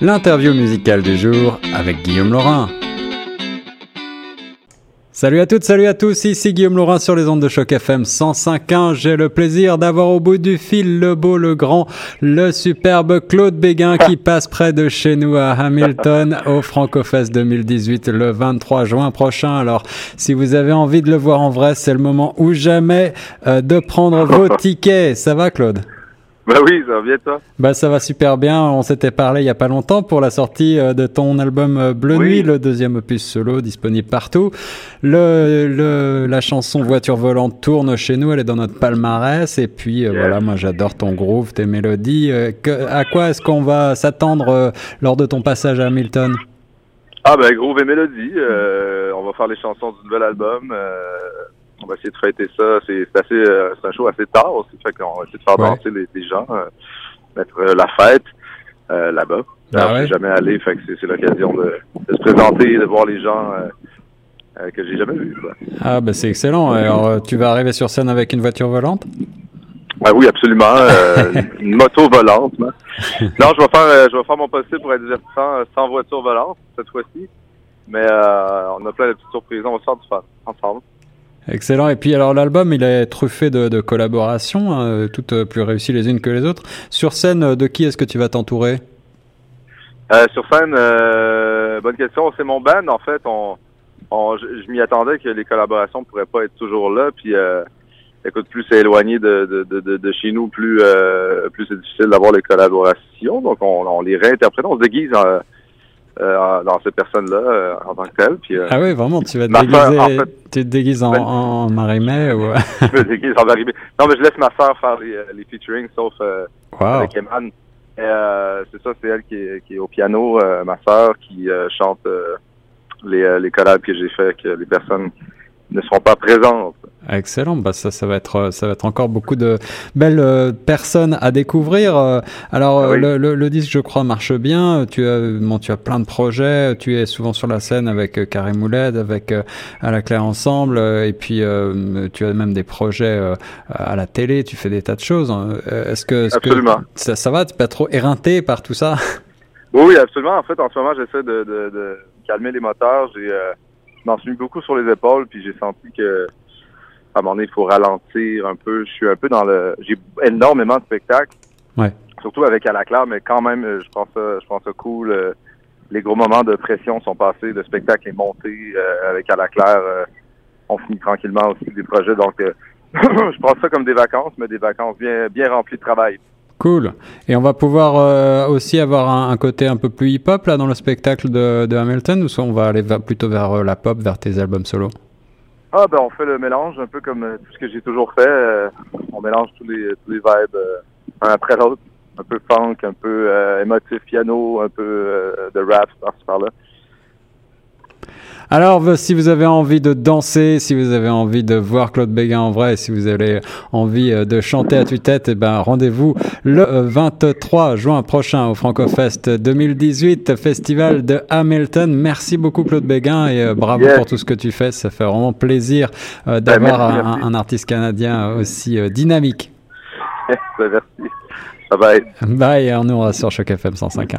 l'interview musicale du jour avec Guillaume Laurin. Salut à toutes, salut à tous, ici Guillaume Laurin sur les ondes de choc FM 105.1. J'ai le plaisir d'avoir au bout du fil le beau, le grand, le superbe Claude Béguin qui passe près de chez nous à Hamilton au Francofest 2018 le 23 juin prochain. Alors, si vous avez envie de le voir en vrai, c'est le moment ou jamais euh, de prendre vos tickets. Ça va Claude? bah oui, ça va bien toi? Bah ça va super bien. On s'était parlé il y a pas longtemps pour la sortie euh, de ton album euh, Bleu Nuit, le deuxième opus solo disponible partout. Le, le, la chanson Voiture volante tourne chez nous, elle est dans notre palmarès. Et puis euh, voilà, moi j'adore ton groove, tes mélodies. à quoi est-ce qu'on va s'attendre lors de ton passage à Hamilton? Ah ben groove et mélodie. on va faire les chansons du nouvel album va essayer de fêter ça. C'est assez, euh, c'est un show assez tard aussi, fait qu'on va essayer de faire danser les, gens, euh, mettre euh, la fête là-bas. Ah ouais? jamais allé, fait que c'est l'occasion de, de, se présenter, de voir les gens que j'ai jamais vus. Ah ben c'est excellent. Alors tu vas arriver sur scène avec une voiture volante? Ah oui, absolument. une moto volante. non, je vais faire, je vais faire mon possible pour être divertissant sans voiture volante cette fois-ci. Mais on a plein de petites surprises. On va se faire du fun ensemble. Excellent. Et puis alors l'album, il est truffé de, collaborations, hein, toutes euh, plus réussies les unes que les autres. Sur scène, euh, de qui est-ce que tu vas t'entourer? Euh, Sur scène, euh, bonne question. C'est mon band. En fait, on, on je, m'y attendais que les collaborations pourraient pas être toujours là. Puis, euh, écoute, plus c'est éloigné de, de, de, chez nous, plus plus c'est difficile d'avoir les collaborations. Donc, on, on les réinterprète. On se déguise. Euh, dans ces personnes-là euh, en tant que telles. Puis, euh, ah oui, vraiment, tu vas te déguiser, en fait, tu te déguises en, ben, en Marimé ou... je me déguise en Marimé. Non, mais je laisse ma soeur faire les, les featuring, sauf wow. avec Eman. c'est ça, c'est elle qui est, qui est, au piano, ma soeur, qui chante les, les collabs que j'ai fait avec les personnes ne seront pas présentes. Excellent, bah ça, ça va être, ça va être encore beaucoup de belles euh, personnes à découvrir. Euh, alors ah le, le, le, disque, je crois, marche bien. Tu as, bon, tu as plein de projets. Tu es souvent sur la scène avec euh, Karim Ouled, avec à la Claire ensemble, et puis tu as même des projets à la télé. Tu fais des tas de choses. Hein. Est-ce que, est absolument. que ça, ça va? Tu pas trop éreinté par tout ça? Oui, absolument. En fait, en ce moment, j'essaie de, de, de calmer les moteurs. J'ai m'en suis mis beaucoup sur les épaules, puis j'ai senti que à un moment donné, il faut ralentir un peu. Je suis un peu dans le. J'ai énormément de spectacles. Ouais. Surtout avec À la Claire, mais quand même, je pense ça, je pense ça cool. Euh, les gros moments de pression sont passés, le spectacle est monté euh, avec À la Claire. Euh, on finit tranquillement aussi des projets. Donc je pense ça comme des vacances, mais des vacances bien, bien remplies de travail. Cool. Et on va pouvoir euh, aussi avoir un, côté un peu plus hip-hop là dans le spectacle de, Hamilton ou soit on va aller plutôt vers euh, la pop, vers tes albums solo? Ah ben on fait le mélange un peu comme euh, tout ce que j'ai toujours fait. on mélange tous les, tous les vibes un après l'autre. Un peu funk, un peu émotif piano, un peu de rap par-ci par-là. Alors, si vous avez envie de danser, si vous avez envie de voir Claude Béguin en vrai, si vous avez envie euh, de chanter à tue-tête, eh ben, rendez-vous le 23 juin prochain au FrancoFest 2018, festival de Hamilton. Merci beaucoup Claude Béguin et euh, bravo pour tout ce que tu fais. Ça fait vraiment plaisir euh, ben, d'avoir un, un, artiste canadien aussi dynamique. merci. Bye bye. Bye, on nous sur Choc FM 105.1.